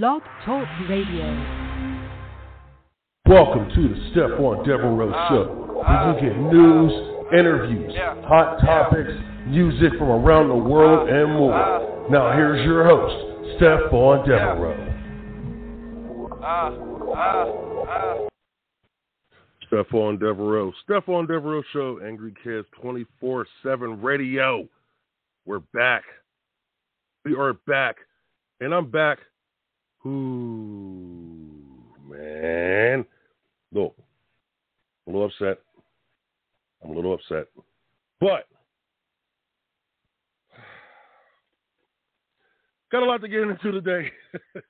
Blog Talk Radio. Welcome to the Stephon Devereux ah. Show, where you get news, ah. interviews, hot topics, music from around the world, and ah. more. Now here's your host, Stephon Devereux. Stephon Devereux, Stephon Devereux Show, Angry Kids 24 7 Radio. We're back. We are back. And I'm back. Ooh, man. Look, I'm a little upset. I'm a little upset. But got a lot to get into today.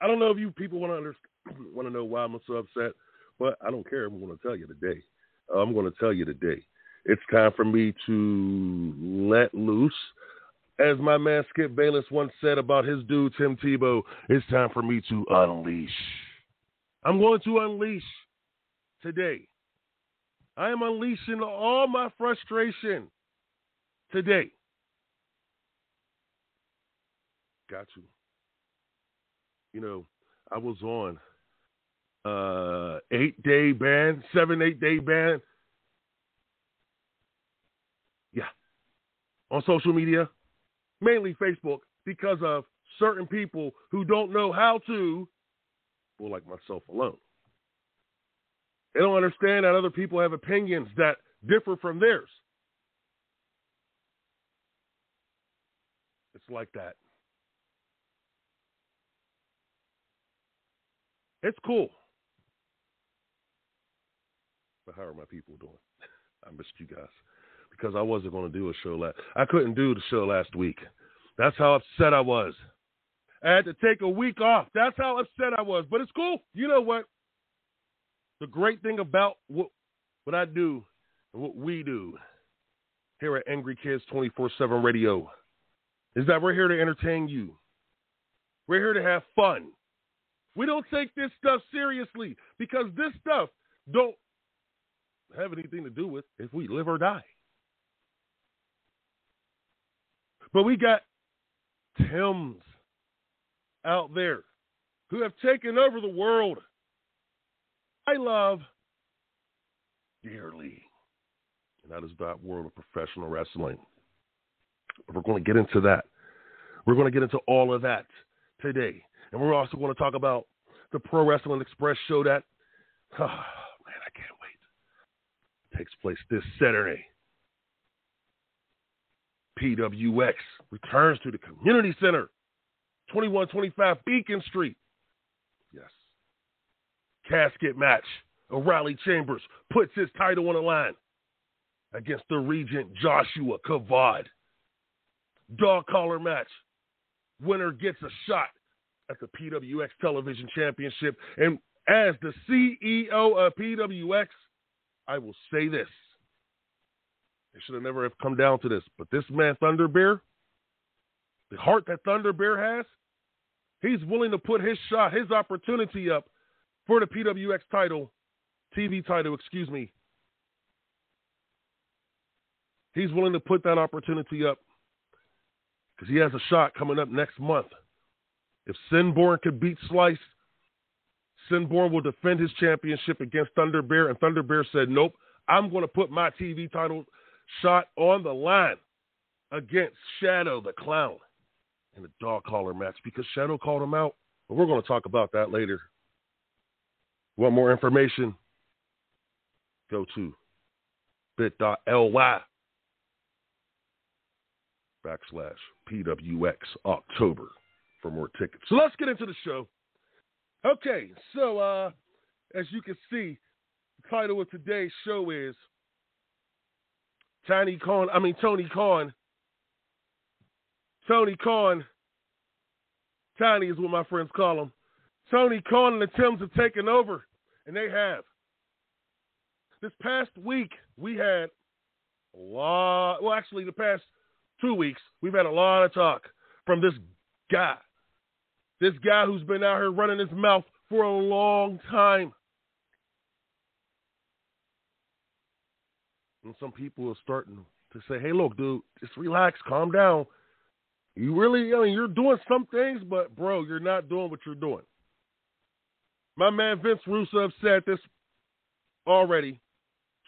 I don't know if you people want to understand, want to know why I'm so upset, but I don't care. I'm going to tell you today. I'm going to tell you today. It's time for me to let loose. As my man Skip Bayless once said about his dude Tim Tebow, it's time for me to unleash. I'm going to unleash today. I am unleashing all my frustration today. Got you. You know, I was on uh eight day ban, seven, eight day ban. Yeah. On social media, mainly Facebook, because of certain people who don't know how to, well, like myself alone. They don't understand that other people have opinions that differ from theirs. It's like that. It's cool. But how are my people doing? I missed you guys because I wasn't going to do a show last. I couldn't do the show last week. That's how upset I was. I had to take a week off. That's how upset I was. But it's cool. You know what? The great thing about what what I do and what we do here at Angry Kids 24/7 Radio is that we're here to entertain you. We're here to have fun. We don't take this stuff seriously because this stuff don't have anything to do with if we live or die. But we got Tims out there who have taken over the world. I love dearly. And that is that world of professional wrestling. We're going to get into that. We're going to get into all of that today. And we're also going to talk about the Pro Wrestling Express show that, oh, man, I can't wait. It takes place this Saturday. PWX returns to the community center, 2125 Beacon Street. Yes. Casket match. O'Riley Chambers puts his title on the line against the Regent Joshua Kavod. Dog collar match. Winner gets a shot at the PWX Television Championship. And as the CEO of PWX, I will say this. It should have never have come down to this. But this man, Thunder Bear, the heart that Thunder Bear has, he's willing to put his shot, his opportunity up for the PWX title, TV title, excuse me. He's willing to put that opportunity up because he has a shot coming up next month. If Sinborn could beat Slice, Sinborn will defend his championship against Thunder Bear, and Thunder Bear said, "Nope, I'm going to put my TV title shot on the line against Shadow the Clown in the dog collar match because Shadow called him out. But we're going to talk about that later. Want more information? Go to bit.ly backslash PWX October for more tickets. So let's get into the show. Okay, so uh, as you can see, the title of today's show is Tiny Khan, I mean Tony Khan. Tony Khan. Tiny is what my friends call him. Tony Khan and the Tims have taken over, and they have. This past week, we had a lot, well, actually, the past two weeks, we've had a lot of talk from this guy. This guy who's been out here running his mouth for a long time. And some people are starting to say, hey, look, dude, just relax, calm down. You really, I mean, you're doing some things, but bro, you're not doing what you're doing. My man Vince Russo said this already.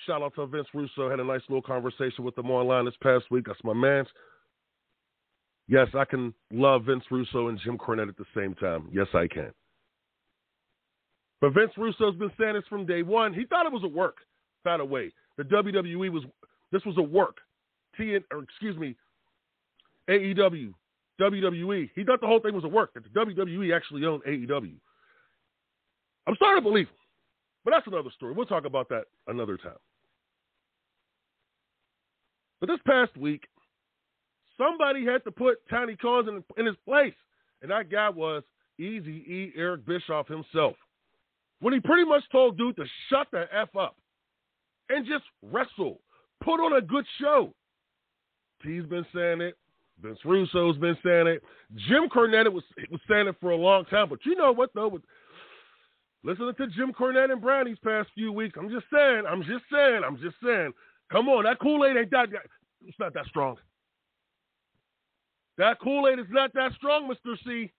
Shout out to Vince Russo. Had a nice little conversation with him online this past week. That's my man's. Yes, I can love Vince Russo and Jim Cornette at the same time. Yes, I can. But Vince Russo's been saying this from day one. He thought it was a work, by the way. The WWE was this was a work. T or excuse me, AEW, WWE. He thought the whole thing was a work. That the WWE actually owned AEW. I'm starting to believe him. But that's another story. We'll talk about that another time. But this past week, somebody had to put Tiny Khans in, in his place. And that guy was Easy E Eric Bischoff himself. When he pretty much told dude to shut the F up and just wrestle. Put on a good show. T's been saying it. Vince Russo's been saying it. Jim Cornette was was saying it for a long time. But you know what though? With listening to Jim Cornette and Brown these past few weeks, I'm just saying, I'm just saying, I'm just saying. Come on, that Kool Aid ain't that. It's not that strong. That Kool Aid is not that strong, Mister C.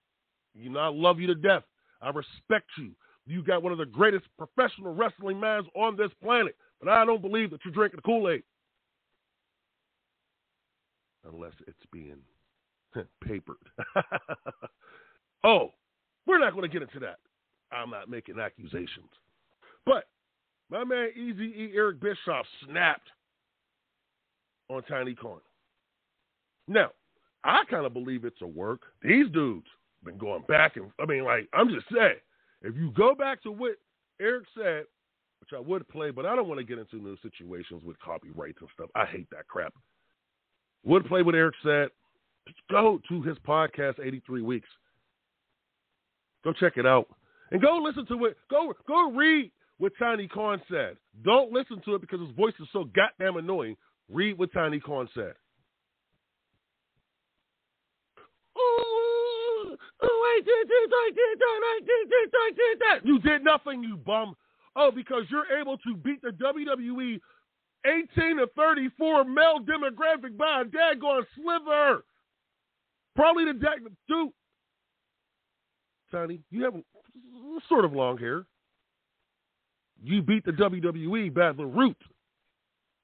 You know I love you to death. I respect you. You got one of the greatest professional wrestling minds on this planet, but I don't believe that you're drinking Kool Aid unless it's being papered. oh, we're not going to get into that. I'm not making accusations. But my man Easy E. Eric Bischoff snapped on Tiny Khan. Now, I kind of believe it's a work. These dudes been going back and I mean, like, I'm just saying, if you go back to what Eric said, which I would play, but I don't want to get into new situations with copyrights and stuff. I hate that crap. Would play what Eric said. Go to his podcast, 83 Weeks. Go check it out. And go listen to it. Go go read what Tiny Khan said. Don't listen to it because his voice is so goddamn annoying. Read what Tiny Khan said. Oh, I did this, I did that, I did this, I did that. You did nothing, you bum. Oh, because you're able to beat the WWE 18 to 34 male demographic by a daggone sliver. Probably the dag dude. Sonny, you have sort of long hair. You beat the WWE by the root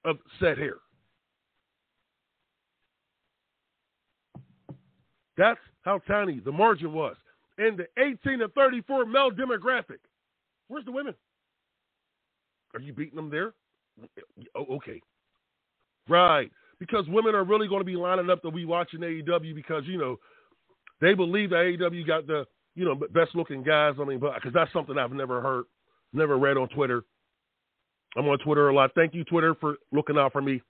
of said hair. That's how tiny the margin was in the 18 to 34 male demographic. Where's the women? Are you beating them there? Oh, okay. Right. Because women are really going to be lining up to be watching AEW because, you know, they believe that AEW got the, you know, best looking guys. I mean, because that's something I've never heard, never read on Twitter. I'm on Twitter a lot. Thank you, Twitter, for looking out for me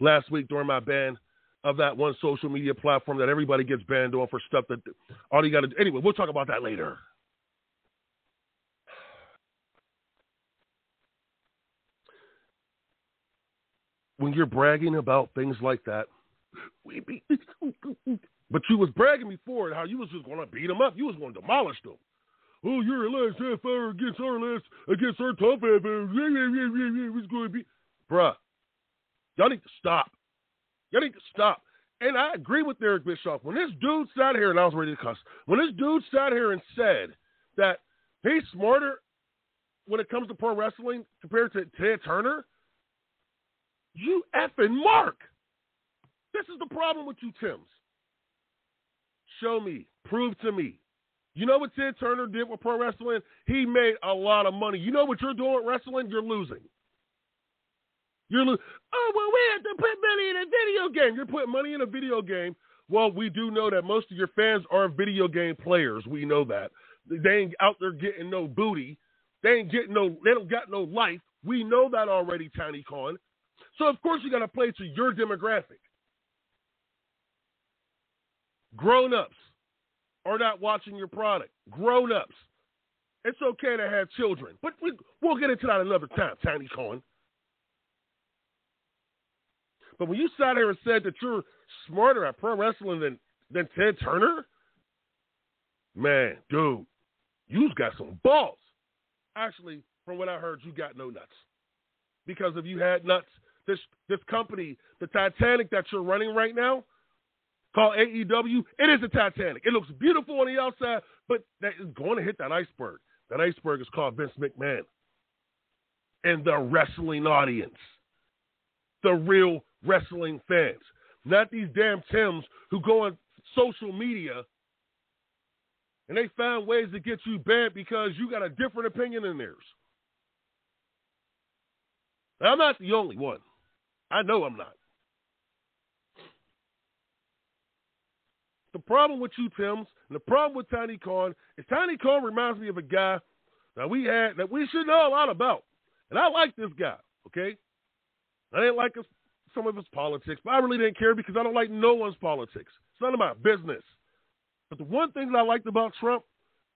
last week during my ban of that one social media platform that everybody gets banned on for stuff that all you got to do. Anyway, we'll talk about that later. When you're bragging about things like that, we beat. but you was bragging before how you was just going to beat them up. You was going to demolish them. Oh, you're a last half hour against our last against our top half hour. Who's going to be, bruh? Y'all need to stop. Y'all need to stop. And I agree with Eric Bischoff. When this dude sat here, and I was ready to cuss, when this dude sat here and said that he's smarter when it comes to pro wrestling compared to Ted Turner, you effing Mark. This is the problem with you, Tims. Show me. Prove to me. You know what Ted Turner did with pro wrestling? He made a lot of money. You know what you're doing with wrestling? You're losing. You're losing. Oh, well, we have to put money in a video game. You're putting money in a video game. Well, we do know that most of your fans are video game players. We know that. They ain't out there getting no booty. They ain't getting no, they don't got no life. We know that already, Tiny Khan. So of course you got to play to your demographic. Grown ups are not watching your product. Grown ups. It's okay to have children, but we, will get into that another time, Tiny Cohen. But when you sat here and said that you're smarter at pro wrestling than, than Ted Turner, man, dude, you've got some balls. Actually, from what I heard, you got no nuts. Because if you had nuts, this this company, the Titanic that you're running right now, called AEW, it is a Titanic. It looks beautiful on the outside, but that is going to hit that iceberg. That iceberg is called Vince McMahon and the wrestling audience, the real wrestling fans, not these damn Tims who go on social media and they find ways to get you banned because you got a different opinion than theirs. I'm not the only one. I know I'm not. The problem with you, Tims, and the problem with Tiny Khan is Tiny Khan reminds me of a guy that we had that we should know a lot about. And I like this guy, okay? I didn't like his, some of his politics, but I really didn't care because I don't like no one's politics. It's none of my business. But the one thing that I liked about Trump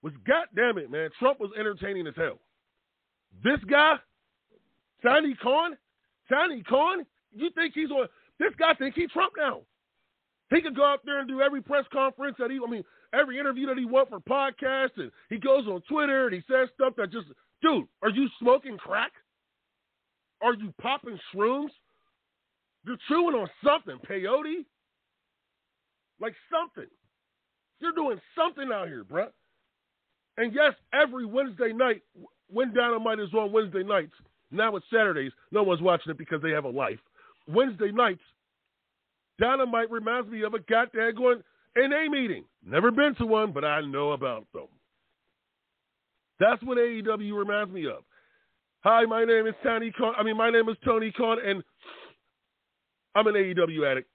was, God damn it, man, Trump was entertaining as hell. This guy, Tiny Khan, Tiny Khan, you think he's on? This guy think he's Trump now. He could go out there and do every press conference that he, I mean, every interview that he wants for podcasts, and he goes on Twitter and he says stuff that just, dude, are you smoking crack? Are you popping shrooms? You're chewing on something, peyote? Like something. You're doing something out here, bruh. And yes, every Wednesday night, when Dynamite is on Wednesday nights, now it's Saturdays, no one's watching it because they have a life. Wednesday nights, Dynamite reminds me of a goddamn going NA meeting. Never been to one, but I know about them. That's what AEW reminds me of. Hi, my name is Tony Khan. I mean, my name is Tony Khan, and I'm an AEW addict.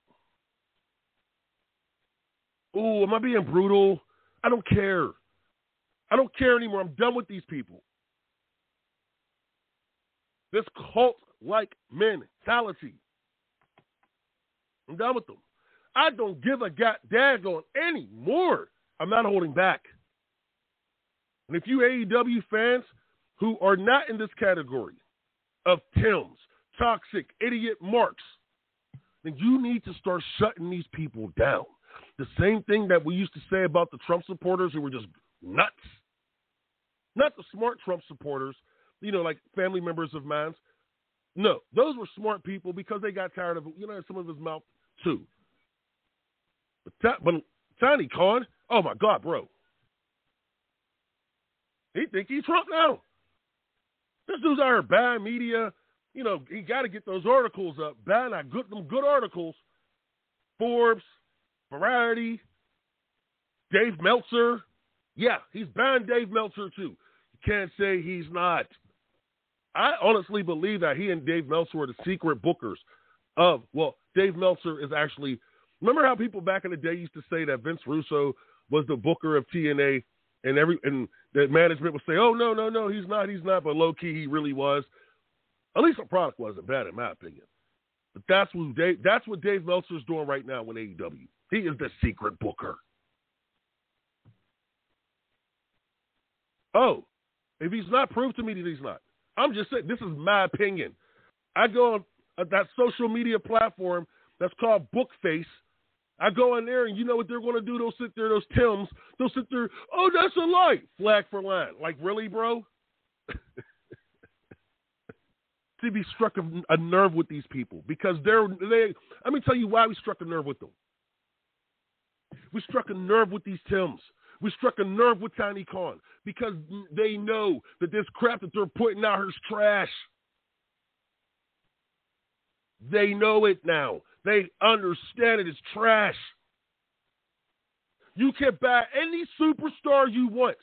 Ooh, am I being brutal? I don't care. I don't care anymore. I'm done with these people. This cult like mentality. I'm done with them. I don't give a god daggone anymore. I'm not holding back. And if you AEW fans who are not in this category of Tim's, toxic, idiot marks, then you need to start shutting these people down. The same thing that we used to say about the Trump supporters who were just nuts. Not the smart Trump supporters, you know, like family members of mine. No, those were smart people because they got tired of, you know, some of his mouth too. But, but Tiny Khan, oh my God, bro. He think he's Trump now. This dude's out bad media. You know, he got to get those articles up. Bad, not good, them good articles. Forbes, Variety, Dave Meltzer. Yeah, he's banned Dave Meltzer too. You can't say he's not. I honestly believe that he and Dave Meltzer were the secret bookers of, well, Dave Meltzer is actually, remember how people back in the day used to say that Vince Russo was the booker of TNA and every, and the management would say, oh, no, no, no, he's not, he's not, but low key he really was. At least the product wasn't bad in my opinion. But that's what Dave, that's what Dave Meltzer's doing right now with AEW. He is the secret booker. Oh, if he's not, prove to me that he's not. I'm just saying, this is my opinion. I go on uh, that social media platform that's called Bookface. I go in there and you know what they're going to do? They'll sit there, those Tims, they'll sit there, oh, that's a lie. Flag for line. Like, really, bro? to be struck a, a nerve with these people because they're, they, let me tell you why we struck a nerve with them. We struck a nerve with these Tims. We struck a nerve with Tiny Khan because they know that this crap that they're putting out is trash. They know it now. They understand it is trash. You can buy any superstar you want.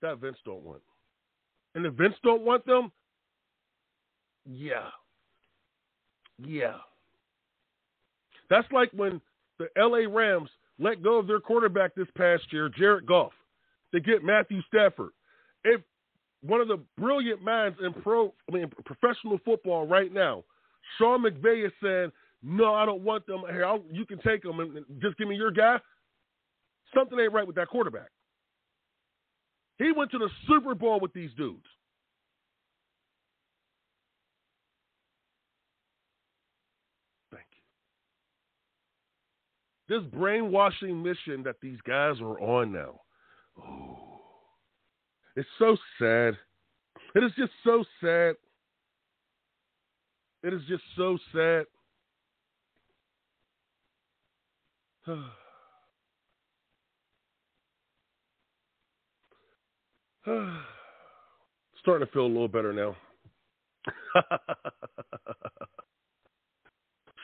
That Vince don't want. And if Vince don't want them, yeah. Yeah. That's like when the LA Rams let go of their quarterback this past year, Jared Goff, to get Matthew Stafford. If one of the brilliant minds in pro, I mean, professional football right now, Sean McVay is saying, "No, I don't want them here. I'll, you can take them and just give me your guy." Something ain't right with that quarterback. He went to the Super Bowl with these dudes. This brainwashing mission that these guys are on now. Oh, it's so sad. It is just so sad. It is just so sad. Starting to feel a little better now.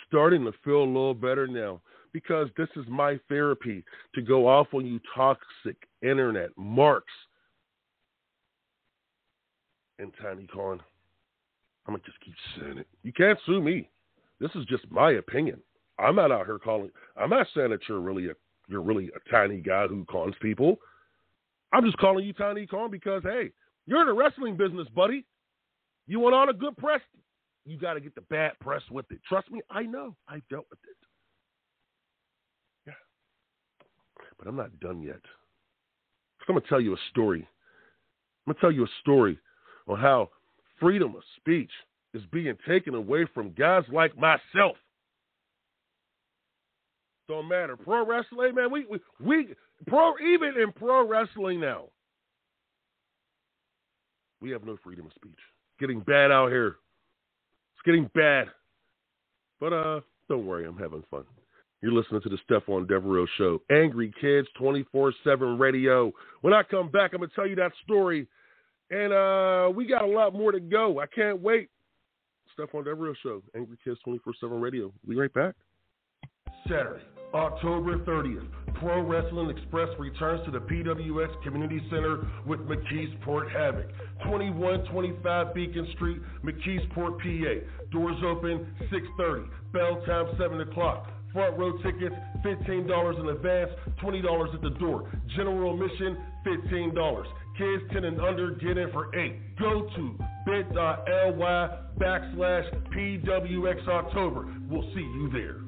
Starting to feel a little better now because this is my therapy to go off on you toxic internet marks and Tiny Con. I'm gonna just keep saying it. You can't sue me. This is just my opinion. I'm not out here calling. I'm not saying that you're really a you're really a tiny guy who cons people. I'm just calling you Tiny Con because hey, you're in the wrestling business, buddy. You want all the good press, you got to get the bad press with it. Trust me, I know. I've dealt with it. Yeah, but I'm not done yet. I'm gonna tell you a story. I'm gonna tell you a story on how freedom of speech is being taken away from guys like myself. Don't matter. Pro wrestling, man, we, we, we pro even in pro wrestling now. We have no freedom of speech. getting bad out here. It's getting bad. But uh don't worry, I'm having fun. You're listening to the Stephon Devereux Show. Angry Kids 24 7 radio. When I come back, I'm going to tell you that story and uh, we got a lot more to go. I can't wait. Stephon Devereux Show, Angry Kids 24 7 Radio. We'll be right back. Saturday, October 30th, Pro Wrestling Express returns to the PWX Community Center with McKeesport Havoc. 2125 Beacon Street, McKeesport, PA. Doors open 6.30. Bell time 7 o'clock. Front row tickets, $15 in advance, $20 at the door. General admission, $15. Kids 10 and under get in for 8. Go to bit.ly backslash PWX October. We'll see you there.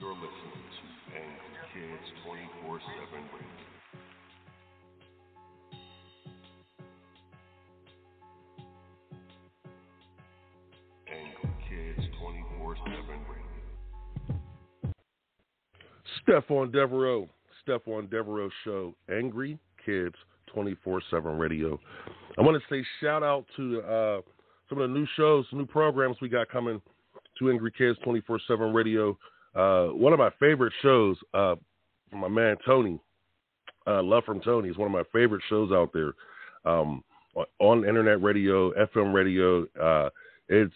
You're listening to Angry Kids 24 7 Angry Kids 24 7 Stephon Devereux, Stephon Devereux Show, Angry Kids 24 7 Radio. I want to say shout out to uh, some of the new shows, new programs we got coming to Angry Kids 24 7 Radio. Uh, one of my favorite shows uh, my man Tony, uh, Love from Tony, is one of my favorite shows out there um, on internet radio, FM radio. Uh, it's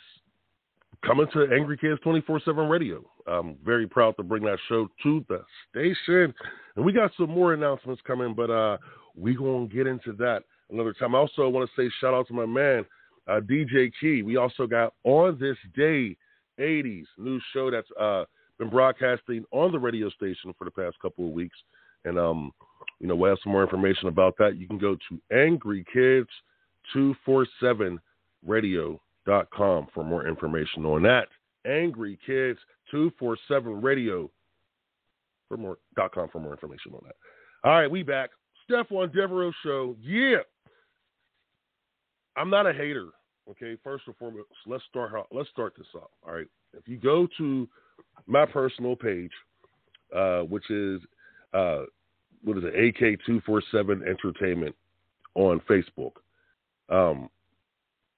coming to Angry Kids 24 7 radio. I'm very proud to bring that show to the station. And we got some more announcements coming, but uh, we're going to get into that another time. I also want to say shout out to my man, uh, DJ Key. We also got On This Day 80s, new show that's uh, been broadcasting on the radio station for the past couple of weeks. And, um, you know, we'll have some more information about that. You can go to Angry Kids 247 radio.com for more information on that. Angry Kids 247 Radio. for more dot com for more information on that. All right, we back. Stephon Devereux show. Yeah. I'm not a hater. Okay, first and foremost, let's start let's start this off. All right. If you go to my personal page, uh, which is uh, what is it, AK two four seven Entertainment on Facebook. Um,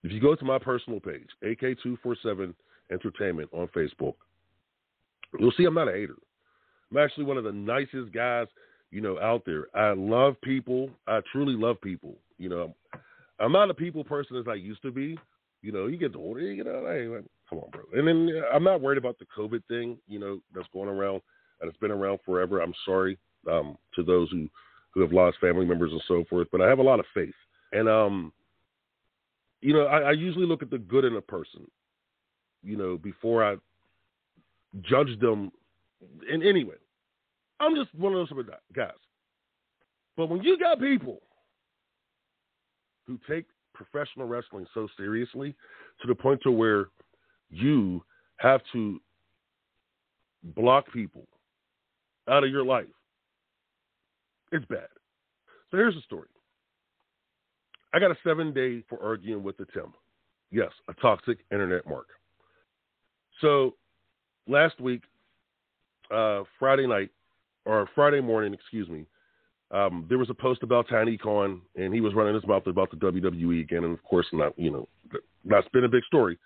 if you go to my personal page, AK two four seven Entertainment on Facebook, you'll see I'm not a hater. I'm actually one of the nicest guys, you know, out there. I love people. I truly love people. You know, I'm not a people person as I used to be. You know, you get older, you know, hey, come on, bro. And then I'm not worried about the COVID thing, you know, that's going around and it's been around forever. I'm sorry um, to those who who have lost family members and so forth, but I have a lot of faith. And um, you know, I, I usually look at the good in a person, you know, before I judge them in any way. I'm just one of those guys. But when you got people who take professional wrestling so seriously to the point to where you have to block people out of your life, it's bad. So here's the story. I got a seven day for arguing with the Tim. Yes, a toxic internet mark. So last week, uh, Friday night, or Friday morning, excuse me, um, there was a post about Tiny Khan, and he was running his mouth about the WWE again, and of course, not you know, that's been a big story.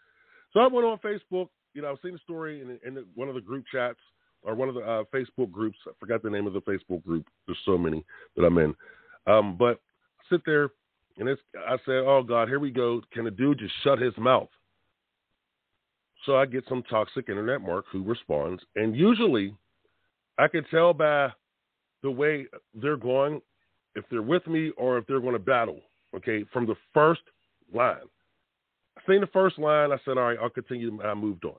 So I went on Facebook, you know, I've seen the story in, in one of the group chats or one of the uh, Facebook groups. I forgot the name of the Facebook group. There's so many that I'm in, um, but I sit there and it's. I said, "Oh God, here we go. Can a dude just shut his mouth?" So I get some toxic internet mark who responds, and usually I can tell by the way they're going, if they're with me or if they're going to battle. Okay, from the first line. Seen the first line. I said, all right, I'll continue. I moved on.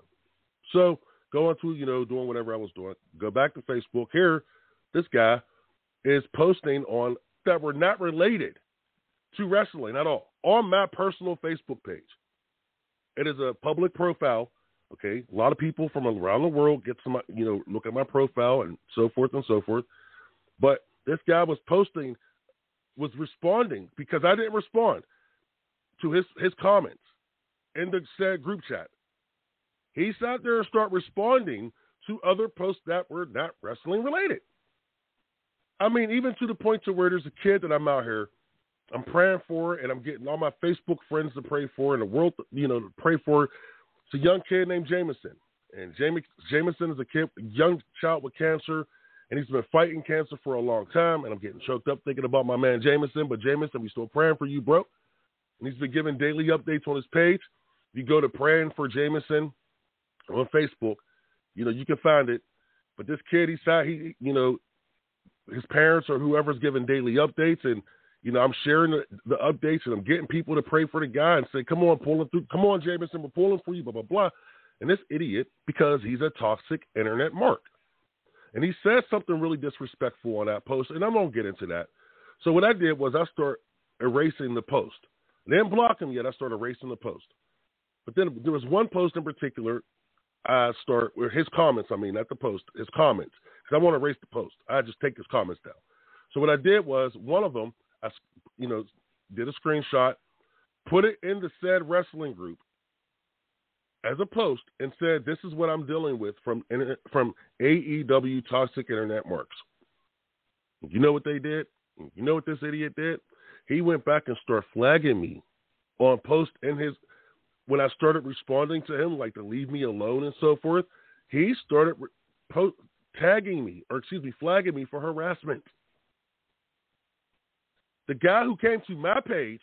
So going to, you know, doing whatever I was doing. Go back to Facebook. Here, this guy is posting on that were not related to wrestling at all on my personal Facebook page. It is a public profile. Okay, a lot of people from around the world get some, you know, look at my profile and so forth and so forth. But this guy was posting, was responding because I didn't respond to his his comments in the said group chat. He sat there and started responding to other posts that were not wrestling related. I mean, even to the point to where there's a kid that I'm out here, I'm praying for, and I'm getting all my Facebook friends to pray for, and the world, you know, to pray for. It's a young kid named Jameson, and Jamie Jameson is a kid, young child with cancer and he's been fighting cancer for a long time. And I'm getting choked up thinking about my man Jameson. But Jameson, we still praying for you, bro. And he's been giving daily updates on his page. You go to praying for Jameson on Facebook, you know you can find it. But this kid, he he's he, you know, his parents or whoever's giving daily updates, and you know I'm sharing the, the updates, and I'm getting people to pray for the guy and say, "Come on, pulling through, come on, Jameson, we're pulling for you," blah blah blah. And this idiot, because he's a toxic internet mark. And he said something really disrespectful on that post, and I'm gonna get into that. So what I did was I start erasing the post. I didn't block him yet. I started erasing the post. But then there was one post in particular. I start with his comments. I mean, not the post, his comments, because I want to erase the post. I just take his comments down. So what I did was one of them, I you know did a screenshot, put it in the said wrestling group, as a post and said, "This is what I'm dealing with from from AEW Toxic Internet Marks." You know what they did? You know what this idiot did? He went back and started flagging me on post in his when I started responding to him, like to leave me alone and so forth. He started re- po- tagging me, or excuse me, flagging me for harassment. The guy who came to my page,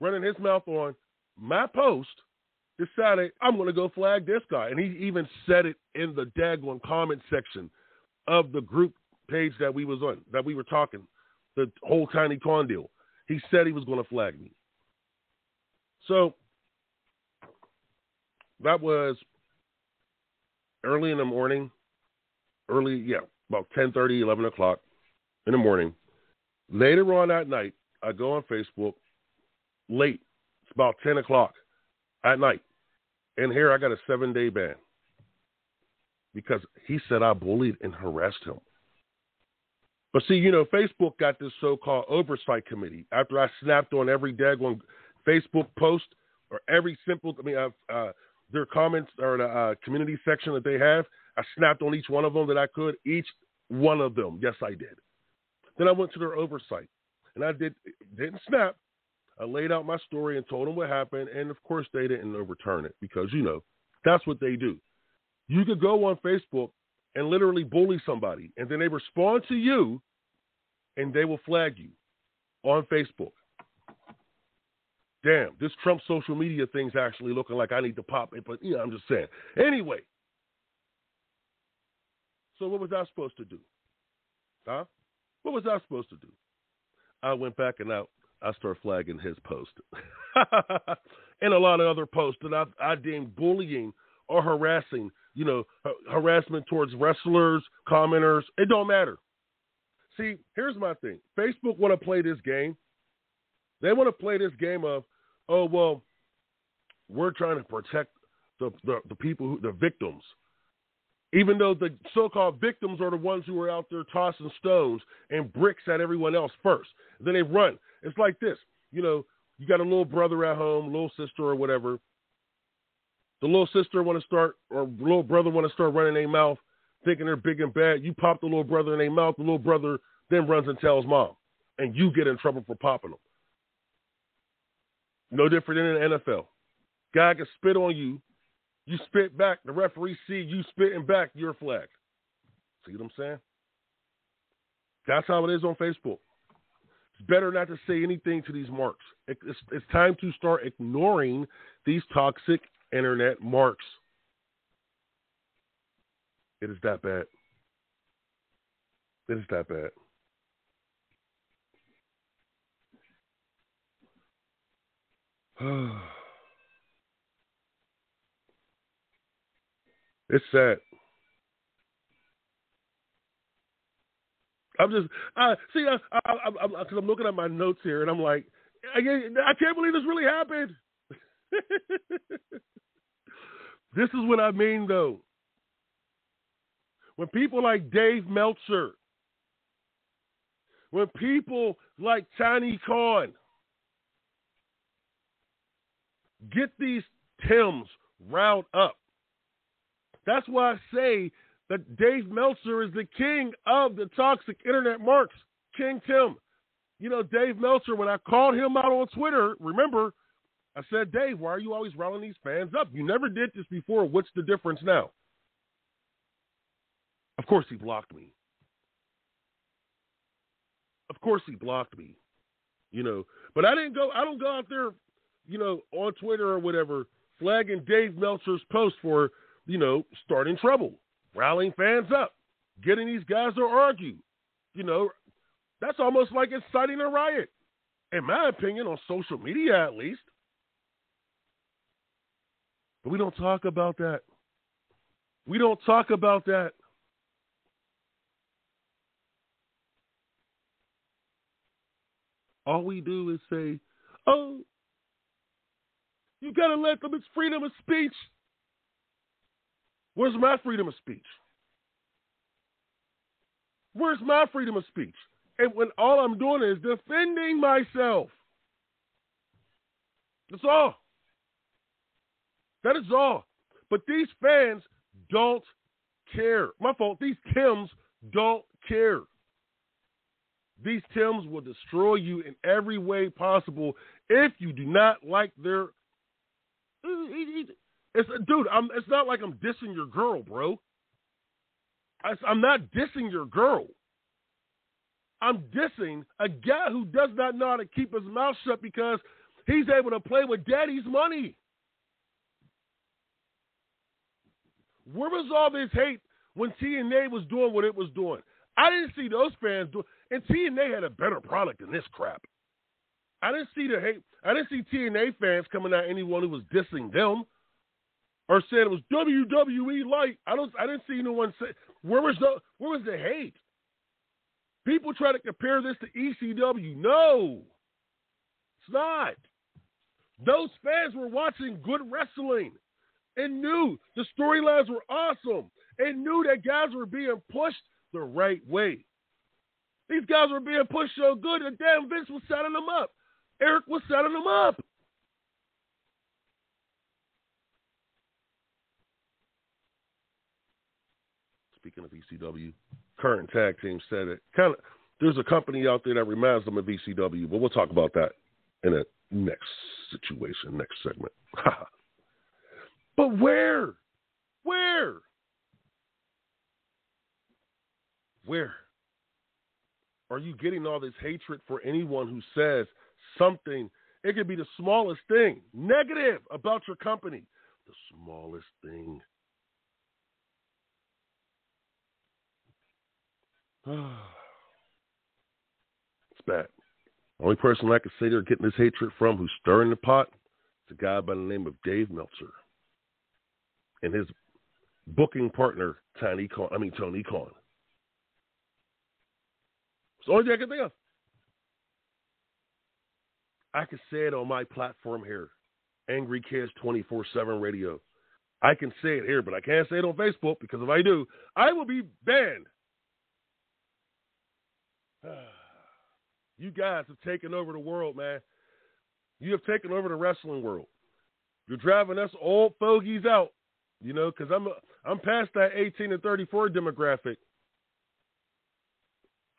running his mouth on my post, decided I'm going to go flag this guy, and he even said it in the daggone comment section of the group page that we was on, that we were talking, the whole Tiny Khan deal. He said he was going to flag me. So that was early in the morning, early, yeah, about 10 30, 11 o'clock in the morning. Later on that night, I go on Facebook late. It's about 10 o'clock at night. And here I got a seven day ban because he said I bullied and harassed him But see, you know, Facebook got this so-called oversight committee. After I snapped on every daggone Facebook post or every simple, I mean, uh, uh, their comments or the uh, community section that they have, I snapped on each one of them that I could. Each one of them, yes, I did. Then I went to their oversight, and I did didn't snap. I laid out my story and told them what happened, and of course they didn't overturn it because you know that's what they do. You could go on Facebook and literally bully somebody, and then they respond to you, and they will flag you on Facebook. Damn, this Trump social media thing's actually looking like I need to pop it, but yeah, I'm just saying. Anyway, so what was I supposed to do? Huh? What was I supposed to do? I went back and out. I started flagging his post and a lot of other posts that I, I deemed bullying or harassing. You know, harassment towards wrestlers, commenters. It don't matter. See, here's my thing. Facebook want to play this game. They want to play this game of, oh well, we're trying to protect the the, the people, who, the victims even though the so-called victims are the ones who are out there tossing stones and bricks at everyone else first. Then they run. It's like this, you know, you got a little brother at home, little sister or whatever. The little sister want to start, or little brother want to start running their mouth, thinking they're big and bad. You pop the little brother in their mouth. The little brother then runs and tells mom, and you get in trouble for popping them. No different than the NFL. Guy can spit on you, you spit back, the referee see you spitting back, your flag. See what I'm saying? That's how it is on Facebook. It's better not to say anything to these marks. It's, it's time to start ignoring these toxic internet marks. It is that bad. It is that bad. It's sad. I'm just, I see, I, I, I'm because I'm looking at my notes here, and I'm like, I, I can't believe this really happened. this is what I mean, though. When people like Dave Meltzer, when people like Tiny Khan get these Tims riled up, that's why I say that Dave Meltzer is the king of the toxic internet marks. King Tim. You know, Dave Meltzer, when I called him out on Twitter, remember, I said, Dave, why are you always riling these fans up? You never did this before. What's the difference now? Of course he blocked me. Of course he blocked me. You know, but I didn't go I don't go out there, you know, on Twitter or whatever, flagging Dave Meltzer's post for you know, starting trouble, rallying fans up, getting these guys to argue. You know, that's almost like inciting a riot, in my opinion, on social media at least. But we don't talk about that. We don't talk about that. All we do is say, oh, you got to let them, it's freedom of speech. Where's my freedom of speech? Where's my freedom of speech? And when all I'm doing is defending myself. That's all. That is all. But these fans don't care. My fault. These Tims don't care. These Tims will destroy you in every way possible if you do not like their. It's dude. I'm. It's not like I'm dissing your girl, bro. I'm not dissing your girl. I'm dissing a guy who does not know how to keep his mouth shut because he's able to play with daddy's money. Where was all this hate when TNA was doing what it was doing? I didn't see those fans do and TNA had a better product than this crap. I didn't see the hate. I didn't see TNA fans coming at anyone who was dissing them or said it was WWE light. I don't. I didn't see anyone say where was the where was the hate. People try to compare this to ECW. No, it's not. Those fans were watching good wrestling and knew the storylines were awesome and knew that guys were being pushed the right way. These guys were being pushed so good that damn Vince was setting them up. Eric was setting them up. Speaking of ECW, current tag team said it. Kind of, there's a company out there that reminds them of ECW, but we'll talk about that in a next situation, next segment. but where? Where? Where? Are you getting all this hatred for anyone who says something? It could be the smallest thing negative about your company. The smallest thing. it's bad. Only person I can say they're getting this hatred from who's stirring the pot is a guy by the name of Dave Meltzer and his booking partner, Tony Khan. I mean Tony Khan. It's the only thing I can think of. I can say it on my platform here, Angry Kids 24 7 radio. I can say it here, but I can't say it on Facebook because if I do, I will be banned. You guys have taken over the world, man. You have taken over the wrestling world. You're driving us old fogies out, you know, because I'm I'm past that 18 and 34 demographic.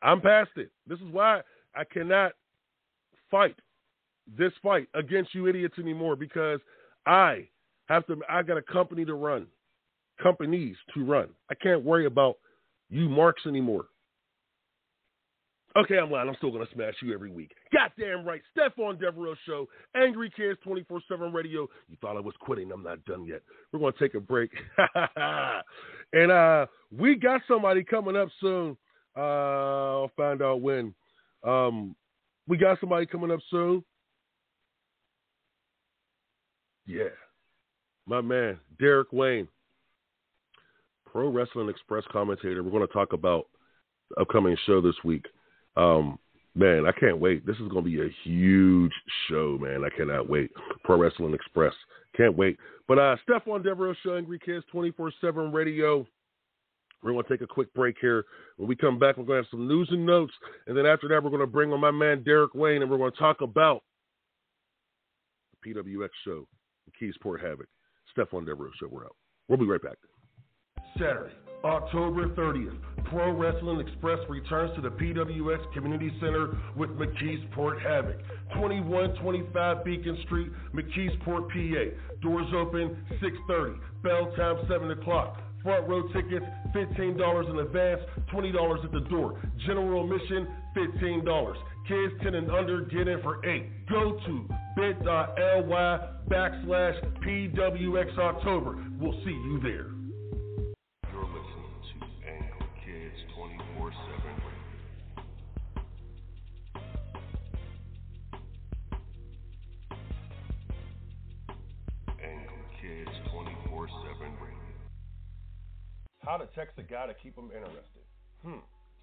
I'm past it. This is why I cannot fight this fight against you idiots anymore because I have to. I got a company to run, companies to run. I can't worry about you marks anymore. Okay, I'm lying. I'm still to smash you every week. Goddamn right. Stephon Devereux Show, Angry Kids 24 7 Radio. You thought I was quitting. I'm not done yet. We're to take a break. and uh, we got somebody coming up soon. Uh, I'll find out when. Um, we got somebody coming up soon. Yeah. My man, Derek Wayne, Pro Wrestling Express commentator. We're going to talk about the upcoming show this week. Um, man, I can't wait. This is going to be a huge show, man. I cannot wait. Pro Wrestling Express. Can't wait. But uh, Stephon Devereux Show, Angry Kids 24 7 radio. We're going to take a quick break here. When we come back, we're going to have some news and notes. And then after that, we're going to bring on my man Derek Wayne and we're going to talk about the PWX show, Keysport Havoc. Stephon Devereux Show, we're out. We'll be right back. Saturday, October 30th, Pro Wrestling Express returns to the PWX Community Center with McKeesport Havoc. 2125 Beacon Street, McKeesport, PA. Doors open 6.30. Bell time 7 o'clock. Front row tickets, $15 in advance, $20 at the door. General admission, $15. Kids 10 and under get in for 8. Go to bit.ly backslash PWX October. We'll see you there. You're listening to Angry Kids 24 7 Angry Kids 24 7 How to text a guy to keep him interested? Hmm,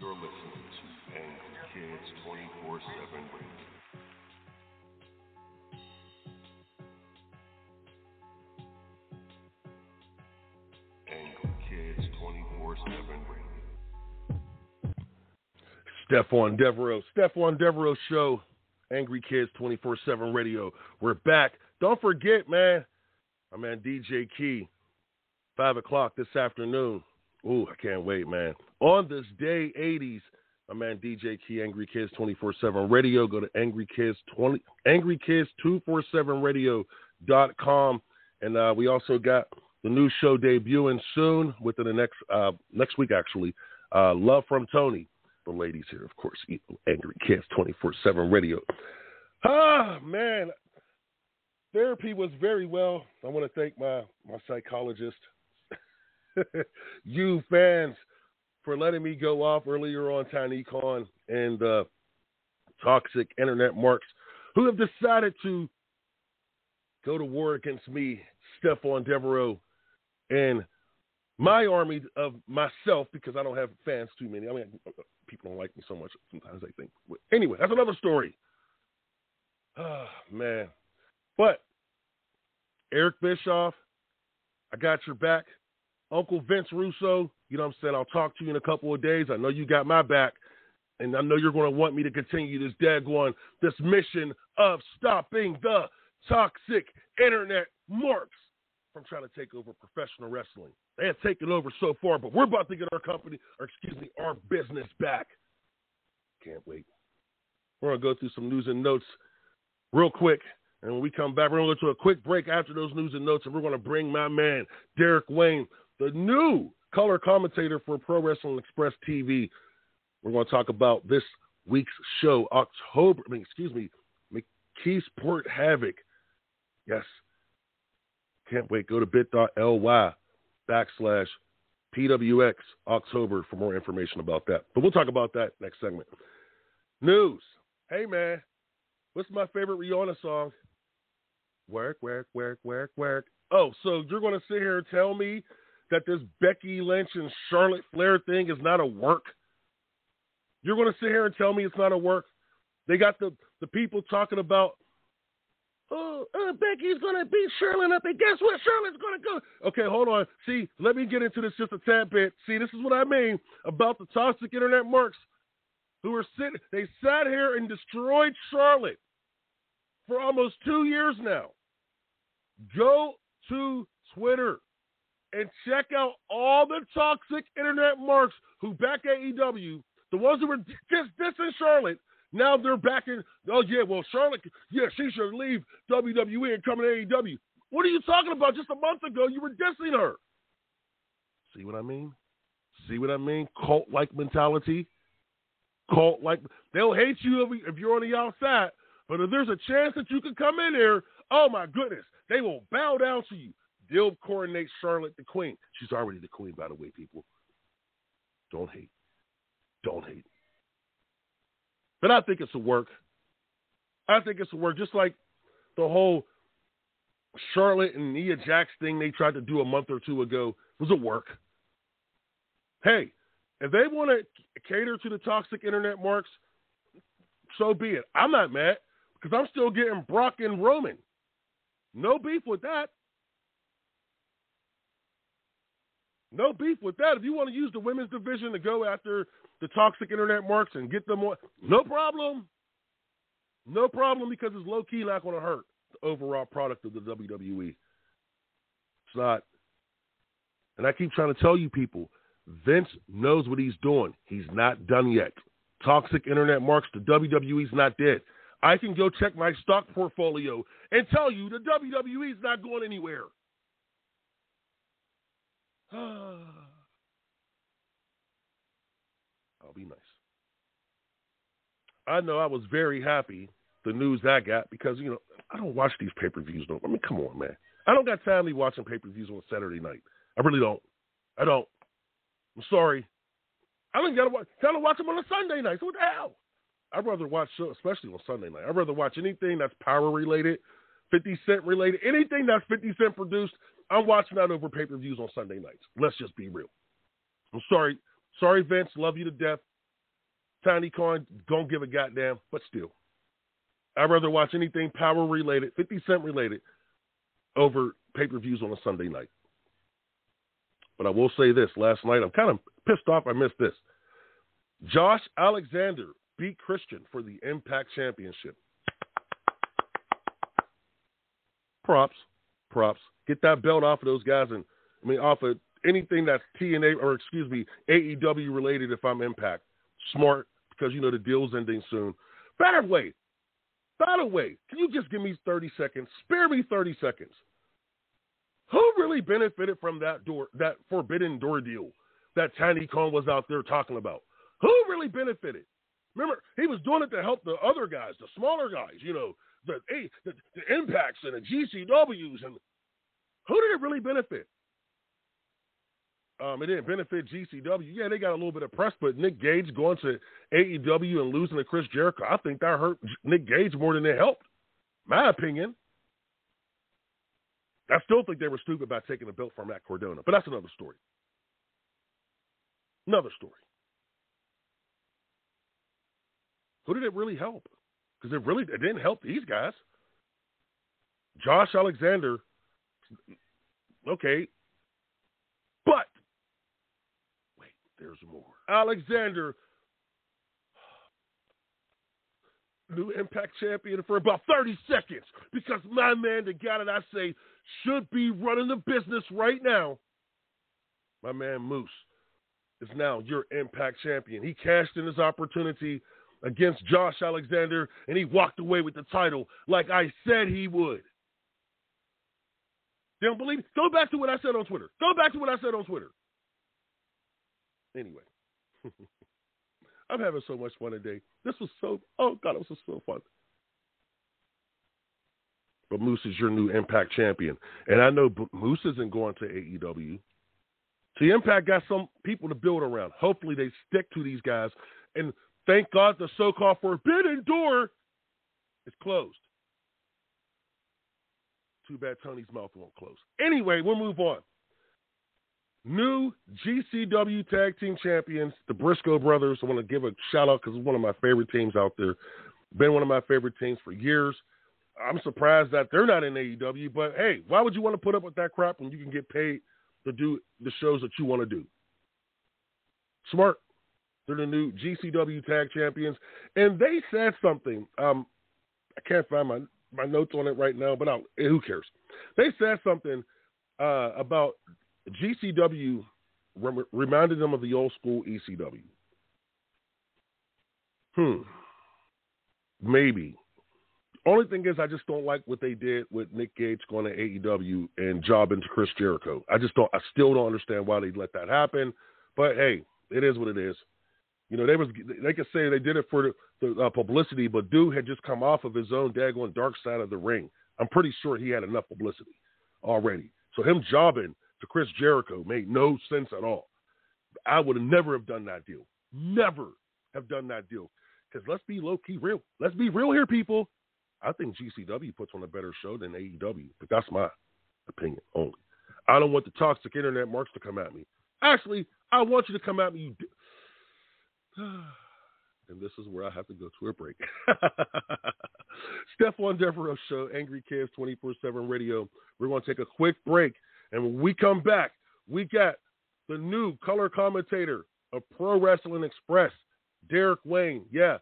You're listening to Angry Kids 24 7 Radio. Angry Kids 24 7 Radio. Stephon Devereux, Stephon Devereux Show, Angry Kids 24 7 Radio. We're back. Don't forget, man, my man DJ Key, 5 o'clock this afternoon. Ooh, I can't wait, man. On this day, 80s, my man DJ Key, Angry Kids 24 7 Radio. Go to Angry Kids 20, Angry Kids 247 Radio.com. And uh, we also got the new show debuting soon, within the next uh, next week, actually. Uh, Love from Tony. The ladies here, of course. Angry Kids 24 7 Radio. Ah, man. Therapy was very well. I want to thank my, my psychologist, you fans, for letting me go off earlier on Tiny Khan and uh, toxic internet marks who have decided to go to war against me, Stephon Devereux, and my army of myself because I don't have fans too many. I mean, people don't like me so much sometimes. I think. Anyway, that's another story. Oh man, but Eric Bischoff, I got your back. Uncle Vince Russo, you know what I'm saying? I'll talk to you in a couple of days. I know you got my back. And I know you're going to want me to continue this daggone, this mission of stopping the toxic internet marks from trying to take over professional wrestling. They have taken over so far, but we're about to get our company, or excuse me, our business back. Can't wait. We're going to go through some news and notes real quick. And when we come back, we're going to go to a quick break after those news and notes, and we're going to bring my man, Derek Wayne, the new color commentator for Pro Wrestling Express TV. We're going to talk about this week's show, October, I mean, excuse me, McKeesport Havoc. Yes. Can't wait. Go to bit.ly backslash PWX October for more information about that. But we'll talk about that next segment. News. Hey, man. What's my favorite Rihanna song? Work, work, work, work, work. Oh, so you're going to sit here and tell me that this Becky Lynch and Charlotte Flair thing is not a work? You're going to sit here and tell me it's not a work? They got the, the people talking about, oh, uh, Becky's going to beat Charlotte up, and guess what? Charlotte's going to go. Okay, hold on. See, let me get into this just a tad bit. See, this is what I mean about the toxic internet marks who are sitting, they sat here and destroyed Charlotte for almost two years now. Go to Twitter and check out all the toxic internet marks who back AEW, the ones who were just dissing Charlotte. Now they're back in. Oh yeah, well Charlotte, yeah, she should leave WWE and come to AEW. What are you talking about? Just a month ago, you were dissing her. See what I mean? See what I mean? Cult-like mentality. Cult-like. They'll hate you if you're on the outside, but if there's a chance that you can come in there, oh my goodness, they will bow down to you. They'll coronate Charlotte the Queen. She's already the Queen, by the way, people. Don't hate. Don't hate. But I think it's a work. I think it's a work. Just like the whole Charlotte and Nia Jax thing they tried to do a month or two ago was a work. Hey, if they want to cater to the toxic internet marks, so be it. I'm not mad because I'm still getting Brock and Roman. No beef with that. No beef with that. If you want to use the women's division to go after the toxic internet marks and get them on, no problem. No problem because it's low key not going to hurt the overall product of the WWE. It's not. And I keep trying to tell you people, Vince knows what he's doing. He's not done yet. Toxic internet marks, the WWE's not dead. I can go check my stock portfolio and tell you the WWE's not going anywhere. I'll be nice. I know I was very happy the news I got because you know I don't watch these pay per views. No, I mean, come on, man. I don't got time to be watching pay per views on Saturday night. I really don't. I don't. I'm sorry. I don't got to watch. Watch them on a Sunday night. So what the hell? I'd rather watch, uh, especially on Sunday night. I'd rather watch anything that's power related, 50 Cent related, anything that's 50 Cent produced. I'm watching that over pay per views on Sunday nights. Let's just be real. I'm sorry. Sorry, Vince. Love you to death. Tiny Khan, don't give a goddamn, but still. I'd rather watch anything power related, 50 Cent related, over pay per views on a Sunday night. but I will say this: last night, I'm kind of pissed off. I missed this. Josh Alexander beat Christian for the Impact Championship. Props, props. Get that belt off of those guys, and I mean off of anything that's TNA or excuse me AEW related. If I'm Impact, smart because you know the deal's ending soon. By the way, by the way, can you just give me 30 seconds? Spare me 30 seconds. Who really benefited from that door, that forbidden door deal that Tiny Khan was out there talking about? Who really benefited? Remember, he was doing it to help the other guys, the smaller guys, you know, the the, the impacts and the GCWs, and who did it really benefit? Um, it didn't benefit GCW. Yeah, they got a little bit of press, but Nick Gage going to AEW and losing to Chris Jericho, I think that hurt Nick Gage more than it helped. My opinion. I still think they were stupid by taking the belt from Matt Cardona, but that's another story. Another story. Who did it really help? Because it really it didn't help these guys. Josh Alexander, okay, but wait, there's more. Alexander, new Impact champion for about 30 seconds because my man, the guy that I say should be running the business right now, my man Moose, is now your Impact champion. He cashed in his opportunity against Josh Alexander and he walked away with the title like I said he would. Don't believe? Go back to what I said on Twitter. Go back to what I said on Twitter. Anyway, I'm having so much fun today. This was so, oh God, it was so fun. But Moose is your new Impact champion. And I know Moose isn't going to AEW. See, Impact got some people to build around. Hopefully they stick to these guys. And thank God the so called forbidden door is closed. Too bad Tony's mouth won't close. Anyway, we'll move on. New GCW Tag Team Champions, the Briscoe Brothers. I want to give a shout out because it's one of my favorite teams out there. Been one of my favorite teams for years. I'm surprised that they're not in AEW, but hey, why would you want to put up with that crap when you can get paid to do the shows that you want to do? Smart. They're the new GCW Tag Champions, and they said something. Um, I can't find my my notes on it right now, but I'll, who cares? They said something uh, about GCW rem- reminded them of the old school ECW. Hmm. Maybe. Only thing is, I just don't like what they did with Nick Gage going to AEW and jobbing to Chris Jericho. I just don't. I still don't understand why they let that happen. But hey, it is what it is. You know, they was they could say they did it for the, uh, publicity, but dude had just come off of his own daggone dark side of the ring. I'm pretty sure he had enough publicity already. So him jobbing to Chris Jericho made no sense at all. I would have never have done that deal. Never have done that deal. Because let's be low key real. Let's be real here, people. I think GCW puts on a better show than AEW, but that's my opinion only. I don't want the toxic internet marks to come at me. Actually, I want you to come at me, you and this is where I have to go to a break. Stephon Devereux Show, Angry Kids 24 7 Radio. We're going to take a quick break. And when we come back, we got the new color commentator of Pro Wrestling Express, Derek Wayne. Yeah.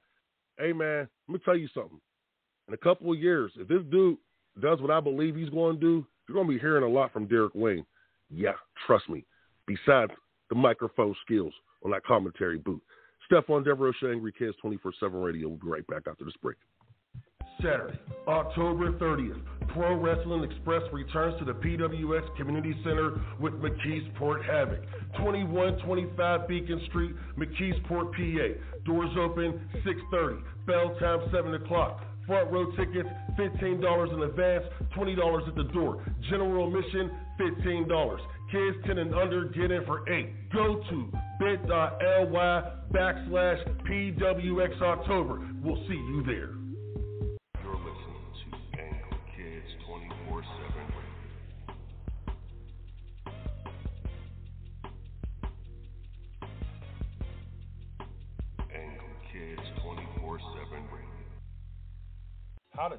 Hey, man, let me tell you something. In a couple of years, if this dude does what I believe he's going to do, you're going to be hearing a lot from Derek Wayne. Yeah, trust me. Besides the microphone skills on that commentary booth. Stephon Devereux Show, Angry Kids 24 7 Radio. We'll be right back after this break. Saturday, October 30th, Pro Wrestling Express returns to the PWX Community Center with McKeesport Havoc. 2125 Beacon Street, McKeesport, PA. Doors open 6.30. Bell time 7 o'clock. Front row tickets, $15 in advance, $20 at the door. General admission, $15. Kids 10 and under get in for 8. Go to bit.ly backslash PWX October. We'll see you there.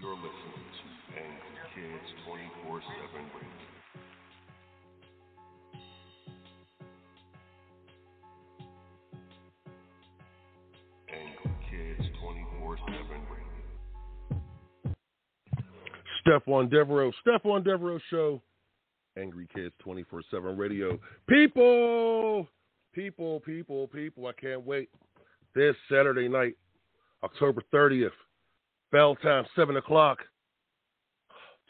You're listening to Angry Kids 24 7 Radio. Angry Kids 24 7 Radio. Stephon Devereux, Stephon Devereux Show, Angry Kids 24 7 Radio. People, people, people, people, I can't wait. This Saturday night, October 30th, bell time, 7 o'clock.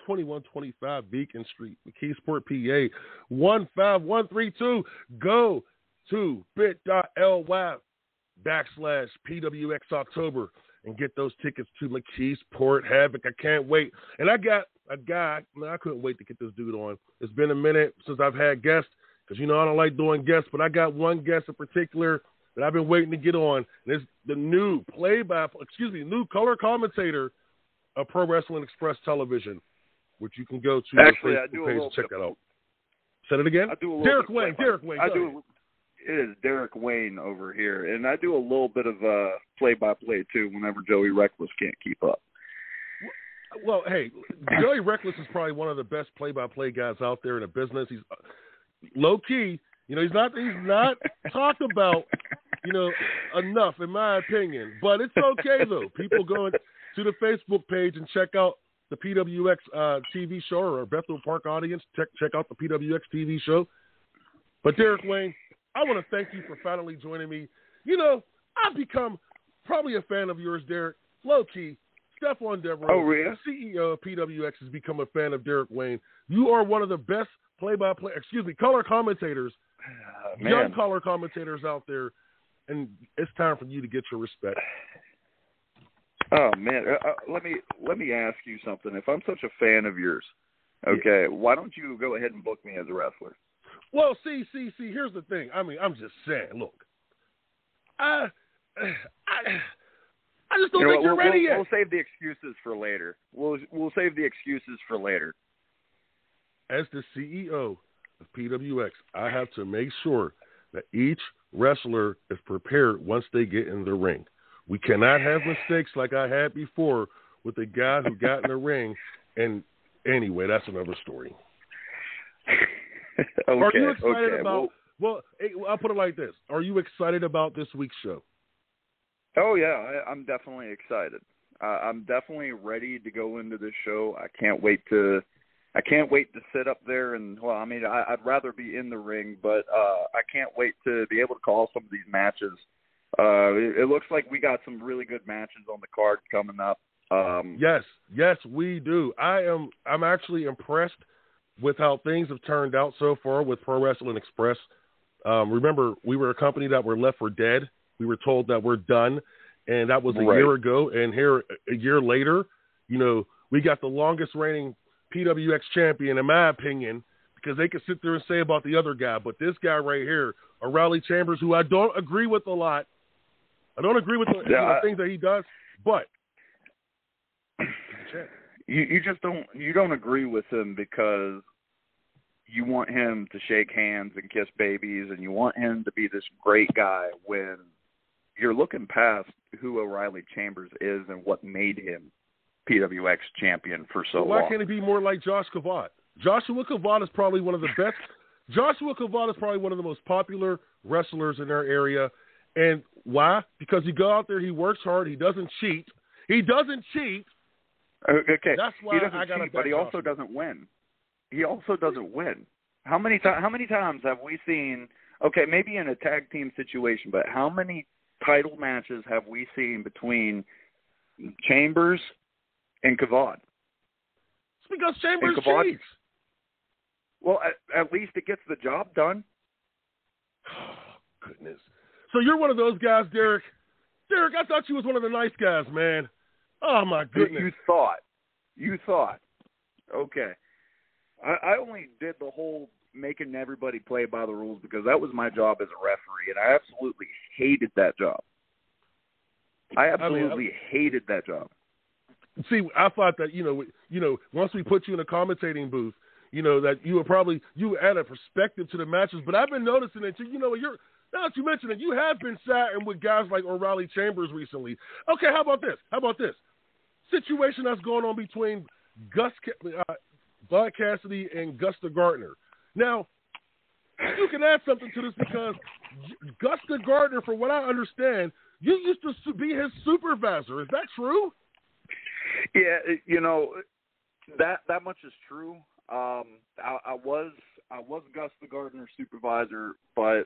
2125 Beacon Street, McKeesport, PA, 15132. Go to bit.ly backslash PWX October and get those tickets to McKeesport Havoc. I can't wait. And I got a guy, I couldn't wait to get this dude on. It's been a minute since I've had guests because, you know, I don't like doing guests, but I got one guest in particular that I've been waiting to get on. And it's the new play by, excuse me, new color commentator of Pro Wrestling Express Television, which you can go to Actually, the I do a page and check that out. Said it again? I do a Derek bit Wayne, Derek Wayne. I do. ahead. It is Derek Wayne over here, and I do a little bit of uh, play-by-play too. Whenever Joey Reckless can't keep up. Well, hey, Joey Reckless is probably one of the best play-by-play guys out there in the business. He's uh, low key. You know, he's not he's not talked about, you know, enough in my opinion. But it's okay though. People go to the Facebook page and check out the PWX uh, TV show or Bethel Park audience. Check check out the PWX TV show. But Derek Wayne, I want to thank you for finally joining me. You know, I've become probably a fan of yours, Derek. Low key. Stephon Devereux, Oh, really? CEO of PWX, has become a fan of Derek Wayne. You are one of the best play-by-play, excuse me, color commentators, Uh, young color commentators out there, and it's time for you to get your respect. oh man, uh, uh, let me let me ask you something. If I'm such a fan of yours, okay, why don't you go ahead and book me as a wrestler? Well, see, see, see. Here's the thing. I mean, I'm just saying. Look, I, I, I just don't You know think what, you're ready we'll, yet. we'll save the excuses for later. We'll we'll save the excuses for later. as the CEO of PWX, I have to make sure that each wrestler is prepared once they get in the ring. We cannot have mistakes like I had before with the guy who got in the ring. And anyway, that's another story. okay, Are you excited okay. about? well, Well, I'll put it like this: Are you excited about this week's show? Oh yeah, I, I'm definitely excited. Uh, I'm definitely ready to go into this show. I can't wait to. I can't wait to sit up there and well, I mean, I, I'd rather be in the ring, but uh, I can't wait to be able to call some of these matches. Uh, it, it looks like we got some really good matches on the card coming up. Um, Yes, yes, we do. I am. I'm actually impressed with how things have turned out so far with Pro Wrestling Express. Um, remember, we were a company that were left for dead. We were told that we're done, and that was a Right. year ago. And here, a year later, you know, we got the longest reigning PWX champion, in my opinion, because they could sit there and say about the other guy, but this guy right here, O'Riley Chambers, who I don't agree with a lot. I don't agree with the, Yeah, the I- things that he does, but you you just don't you don't agree with him because you want him to shake hands and kiss babies, and you want him to be this great guy when you're looking past who O'Riley Chambers is and what made him PWX champion for so Why long. Why can't he be more like Josh Kavod? Joshua Kavod is probably one of the best. Joshua Kavod is probably one of the most popular wrestlers in our area. And why? Because he go out there, he works hard, he doesn't cheat. He doesn't cheat. Uh, okay, That's why he doesn't I cheat, but he also Joshua. doesn't win. He also doesn't win. How many times? How many times have we seen? Okay, maybe in a tag team situation, but how many title matches have we seen between Chambers and Kavod? It's because Chambers And Kavod- cheats. Well, at, at least it gets the job done. Goodness. So you're one of those guys, Derek. Derek, I thought you was one of the nice guys, man. Oh my goodness. You thought. You thought. Okay. I, I only did the whole making everybody play by the rules because that was my job as a referee, and I absolutely hated that job. I absolutely hated that job. See, I thought that you know, you know, once we put you in a commentating booth, you know that you were probably you add a perspective to the matches. But I've been noticing that you, you know, you're now that you mentioned it, you have been sat with guys like O'Riley Chambers recently. Okay, how about this? How about this situation that's going on between Gus uh, Bud Cassidy and Gusta Gardner? Now, you can add something to this because Gusta Gardner, from what I understand, you used to be his supervisor. Is that true? Yeah, you know that that much is true. Um, I, I was I was Gus the Gardner supervisor, but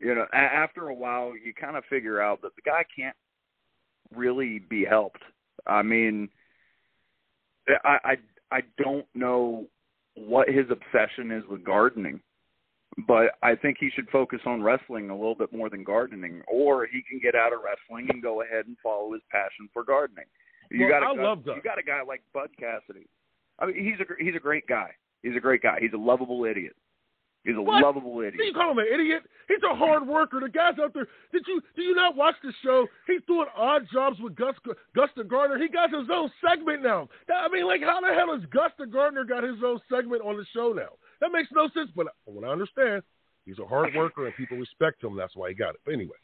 you know a- after a while you kind of figure out that the guy can't really be helped. I mean, I I I don't know what his obsession is with gardening, but I think he should focus on wrestling a little bit more than gardening, or he can get out of wrestling and go ahead and follow his passion for gardening. You Well, got a I guy, love that. you got a guy like Bud Cassidy. I mean, he's a gr- he's a great guy. He's a great guy. He's a lovable idiot. He's a What? lovable Do you call him an idiot? He's a hard worker. The guy's out there. Did you do you not watch the show? He's doing odd jobs with Gus Gusta Gardner. He got his own segment now. I mean, like, how the hell has Gusta Gardner got his own segment on the show now? That makes no sense. But from what I understand, he's a hard worker and people respect him. That's why he got it. But anyway,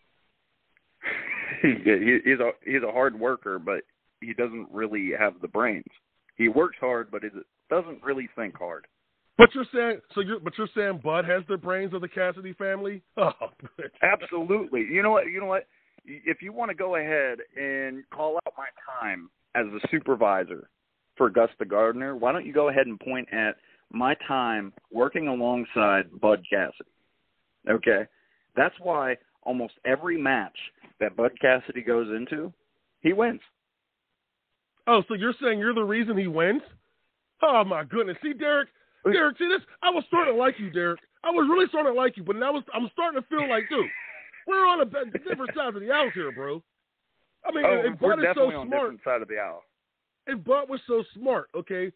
he's a he's a hard worker, but he doesn't really have the brains. He works hard, but he doesn't really think hard. but you're saying so. You're but you're saying Bud has the brains of the Cassidy family. Oh. Absolutely. You know what? You know what? If you want to go ahead and call out my time as a supervisor for Augusta Gardner, why don't you go ahead and point at my time working alongside Bud Cassidy? Okay, that's why almost every match that Bud Cassidy goes into, he wins. Oh, so you're saying you're the reason he wins? Oh my goodness! See, Derek, Derek, see this? I was starting to like you, Derek. I was really starting to like you, but now I'm starting to feel like, dude, we're on a different side of the aisle here, bro. I mean, Oh, if Bud is so smart, different side of the aisle. if Bud was so smart, okay,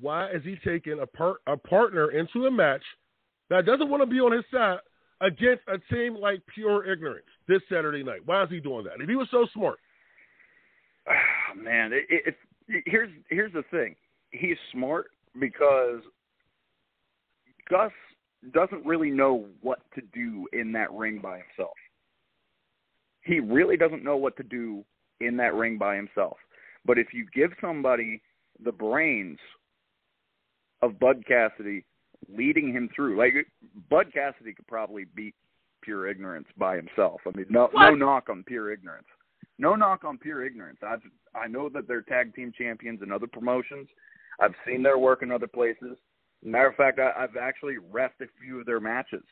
why is he taking a part a partner into a match that doesn't want to be on his side against a team like Pure Ignorance this Saturday night? Why is he doing that? If he was so smart, Man, it, it, it, here's here's the thing. He's smart because Gus doesn't really know what to do in that ring by himself. He really doesn't know what to do in that ring by himself. But if you give somebody the brains of Bud Cassidy leading him through, like Bud Cassidy could probably beat pure ignorance by himself. I mean, no no knock on pure ignorance. No knock on pure ignorance. I I know that they're tag team champions in other promotions. I've seen their work in other places. Matter of fact, I, I've actually refed a few of their matches.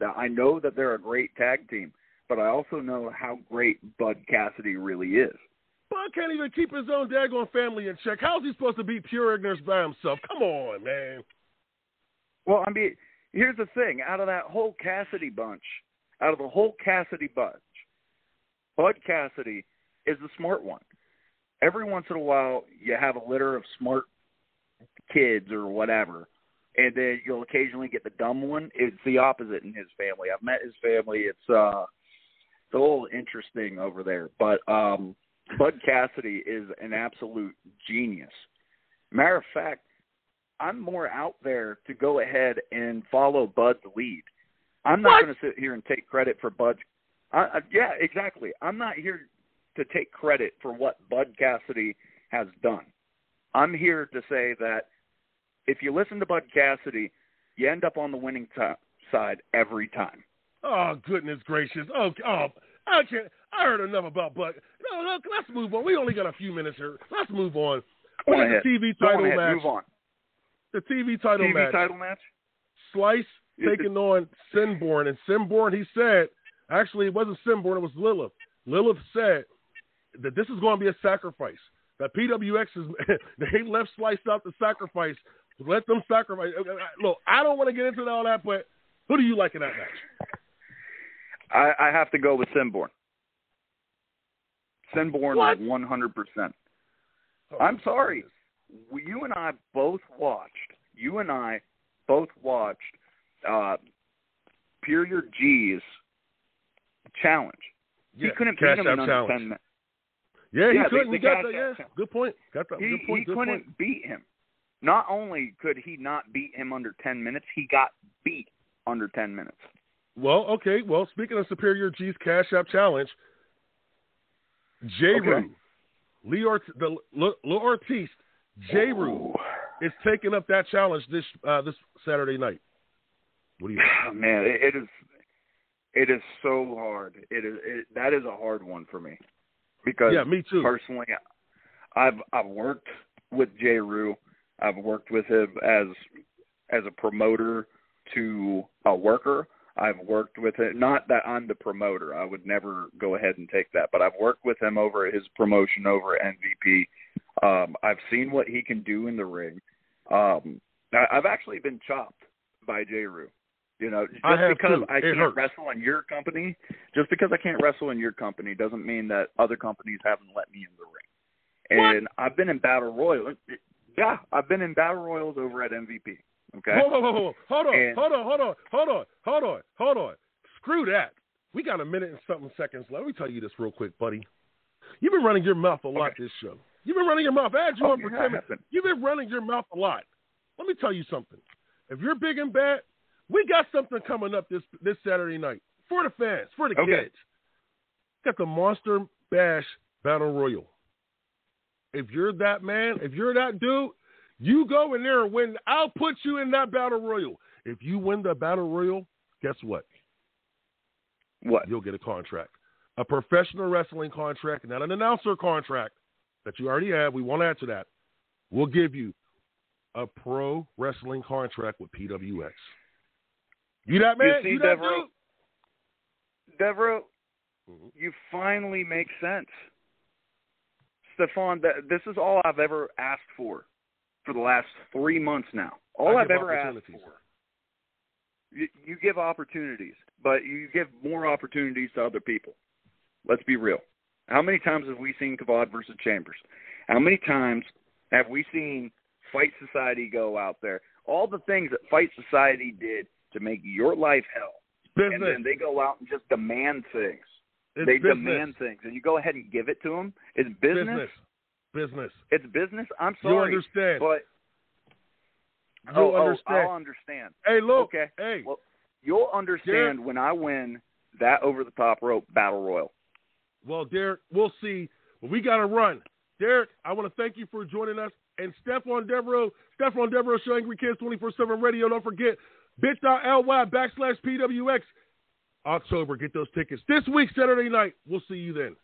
Now I know that they're a great tag team, but I also know how great Bud Cassidy really is. Bud can't even keep his own daggone family in check. How's he supposed to beat Pure Ignorance by himself? Come on, man. Well, I mean, here's the thing: out of that whole Cassidy bunch, out of the whole Cassidy bunch, Bud Cassidy is the smart one. Every once in a while, you have a litter of smart kids or whatever, and then you'll occasionally get the dumb one. It's the opposite in his family. I've met his family. It's uh, it's a little interesting over there. But um, Bud Cassidy is an absolute genius. Matter of fact, I'm more out there to go ahead and follow Bud's lead. I'm not going to sit here and take credit for Bud's. Uh, uh, yeah, exactly. I'm not here to take credit for what Bud Cassidy has done. I'm here to say that if you listen to Bud Cassidy, you end up on the winning t- side every time. Oh goodness gracious! Oh, oh, I can't. I heard enough about Bud. No, no, let's move on. We only got a few minutes here. Let's move on. Go What is ahead. the TV title ahead. match? Move on. The TV title TV match. title match. Slice taking on Sinborn, and Sinborn, he said, actually, it wasn't Sinborn, it was Lilith. Lilith said that this is going to be a sacrifice. That PWX is, they left sliced out the sacrifice. Let them sacrifice. Uh, uh, uh, look, I don't want to get into all that, but who do you like in that match? I, I have to go with Sinborn. Sinborn What? 100%. I'm sorry. You and I both watched. You and I both watched uh, Superior G's challenge. Yeah, he couldn't beat him in under challenge. ten minutes. Yeah, he Yeah, the- couldn't. the you got that. Yeah, challenge. good point. Got that. He, good point. he good couldn't point. beat him. Not only could he not beat him under ten minutes, he got beat under ten minutes. Well, okay. Well, speaking of Superior G's Cash App Challenge, J. Okay. Rue, Lee Ort- the L- Lil Ortiz, J. Rue is taking up that challenge this uh, this Saturday night. What do you? Oh, man, it, it is it is so hard. It is it, that is a hard one for me because Yeah, me too. personally, I've I've worked with Jay Rue. I've worked with him as as a promoter to a worker. I've worked with him. Not that I'm the promoter. I would never go ahead and take that. But I've worked with him over his promotion over MVP. Um, I've seen what he can do in the ring. Um, I, I've actually been chopped by Jay Rue. You know, just I because too. I It can't hurts. wrestle in your company, just because I can't wrestle in your company doesn't mean that other companies haven't let me in the ring. What? And I've been in battle royals. Yeah, I've been in battle royals over at MVP. Okay. Whoa, whoa, whoa, whoa. Hold on, And- hold on, hold on, hold on, hold on, hold on. Screw that. We got a minute and something seconds left. Let me tell you this real quick, buddy. You've been running your mouth a lot this show. You've been running your mouth. Had you Oh, on for yeah, 10 minutes. I haven't. You've been running your mouth a lot. Let me tell you something. If you're big and bad, we got something coming up this this Saturday night for the fans, for the Okay. kids. Got the Monster Bash Battle Royal. If you're that man, if you're that dude, you go in there and win. I'll put you in that Battle Royal. If you win the Battle Royal, guess what? What? You'll get a contract. A professional wrestling contract, not an announcer contract that you already have. We won't add to that. We'll give you a pro wrestling contract with PWX. You that man? You see, that Devereux? dude? Devereux, Mhm. you finally make sense. Stephon, this is all I've ever asked for for the last three months now. All I I've ever asked for. You, you give opportunities, but you give more opportunities to other people. Let's be real. How many times have we seen Kavod versus Chambers? How many times have we seen Fight Society go out there? All the things that Fight Society did to make your life hell. And then they go out and just demand things. It's they business. demand things, and you go ahead and give it to them. It's business. business. Business. It's business. I'm sorry. You understand? but You'll oh, oh, understand. I'll understand. hey, look. Okay. Hey. Well, you'll understand when I win that over the top rope battle royal. Well, Derek, we'll see. But we got to run. Derek, I want to thank you for joining us. And Stephon Devereux, Stephon Devereux Show Angry Kids 24 7 Radio. Don't forget, bit.ly backslash PWX. October, get those tickets. This week, Saturday night. We'll see you then.